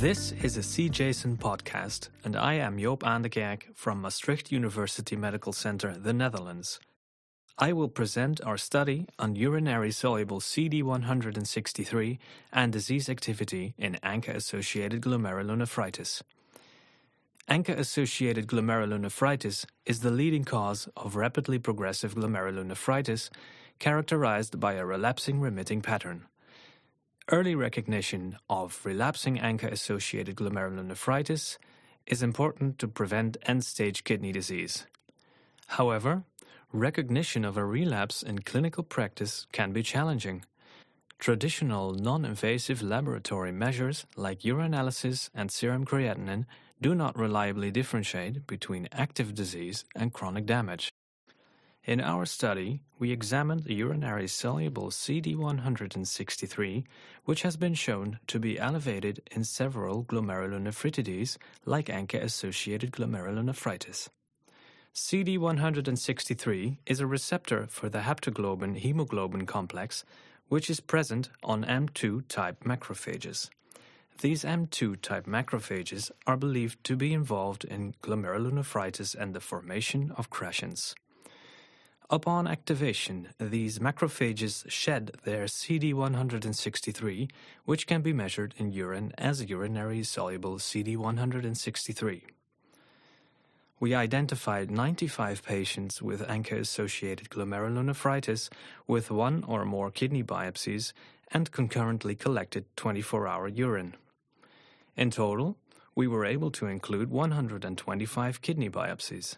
This is a CJASN podcast, and I am Joop Aendekerk from Maastricht University Medical Center, the Netherlands. I will present our study on urinary soluble CD163 and disease activity in ANCA-associated glomerulonephritis. ANCA-associated glomerulonephritis is the leading cause of rapidly progressive glomerulonephritis characterized by a relapsing remitting pattern. Early recognition of relapsing ANCA-associated glomerulonephritis is important to prevent end-stage kidney disease. However, recognition of a relapse in clinical practice can be challenging. Traditional non-invasive laboratory measures like urinalysis and serum creatinine do not reliably differentiate between active disease and chronic damage. In our study, we examined the urinary soluble CD163, which has been shown to be elevated in several glomerulonephritides like ANCA-associated glomerulonephritis. CD163 is a receptor for the haptoglobin hemoglobin complex, which is present on M2 type macrophages. These M2 type macrophages are believed to be involved in glomerulonephritis and the formation of crescents. Upon activation, these macrophages shed their CD163, which can be measured in urine as urinary soluble CD163. We identified 95 patients with ANCA-associated glomerulonephritis with one or more kidney biopsies and concurrently collected 24-hour urine. In total, we were able to include 125 kidney biopsies.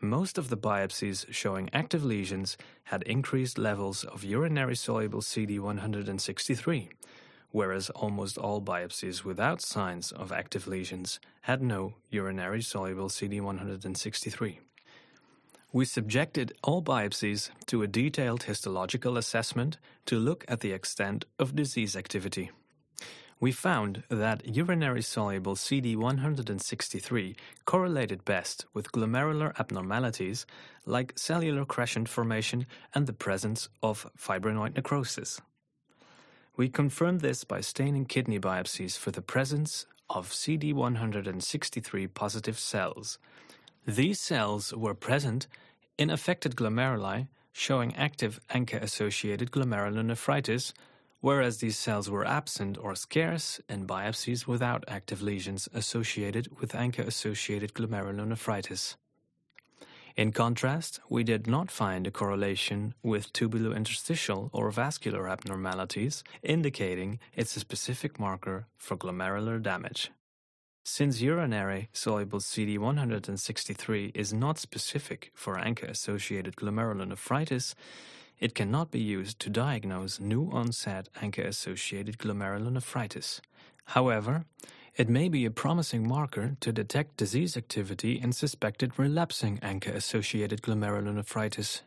Most of the biopsies showing active lesions had increased levels of urinary soluble CD163, whereas almost all biopsies without signs of active lesions had no urinary soluble CD163. We subjected all biopsies to a detailed histological assessment to look at the extent of disease activity we found that urinary soluble CD163 correlated best with glomerular abnormalities like cellular crescent formation and the presence of fibrinoid necrosis. We confirmed this by staining kidney biopsies for the presence of CD163 positive cells. These cells were present in affected glomeruli showing active ANCA-associated glomerulonephritis whereas these cells were absent or scarce in biopsies without active lesions associated with ANCA-associated glomerulonephritis. In contrast, we did not find a correlation with tubulointerstitial or vascular abnormalities, indicating it's a specific marker for glomerular damage. Since urinary soluble CD163 is not specific for ANCA-associated glomerulonephritis, it cannot be used to diagnose new onset ANCA associated glomerulonephritis. However, it may be a promising marker to detect disease activity in suspected relapsing ANCA associated glomerulonephritis.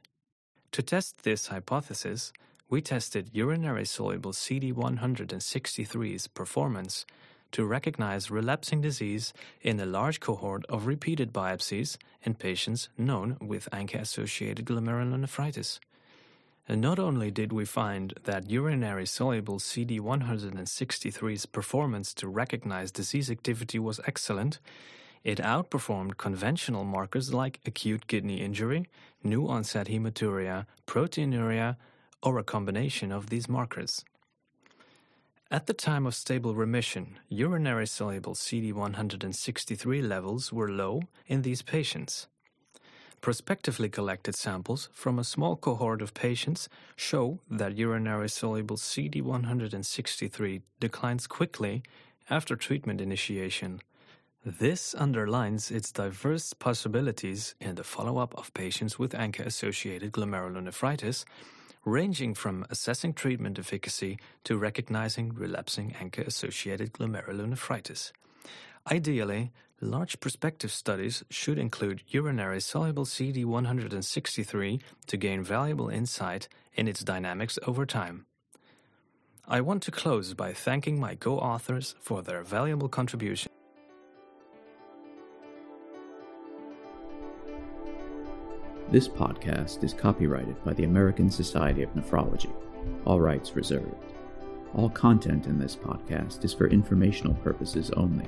To test this hypothesis, we tested urinary soluble CD163's performance to recognize relapsing disease in a large cohort of repeated biopsies in patients known with ANCA associated glomerulonephritis. And not only did we find that urinary soluble CD163's performance to recognize disease activity was excellent, it outperformed conventional markers like acute kidney injury, new onset hematuria, proteinuria, or a combination of these markers. At the time of stable remission, urinary soluble CD163 levels were low in these patients. Prospectively collected samples from a small cohort of patients show that urinary soluble CD163 declines quickly after treatment initiation. This underlines its diverse possibilities in the follow up of patients with ANCA associated glomerulonephritis, ranging from assessing treatment efficacy to recognizing relapsing ANCA associated glomerulonephritis. Ideally, large prospective studies should include urinary soluble CD163 to gain valuable insight in its dynamics over time. I want to close by thanking my co authors for their valuable contribution. This podcast is copyrighted by the American Society of Nephrology, all rights reserved. All content in this podcast is for informational purposes only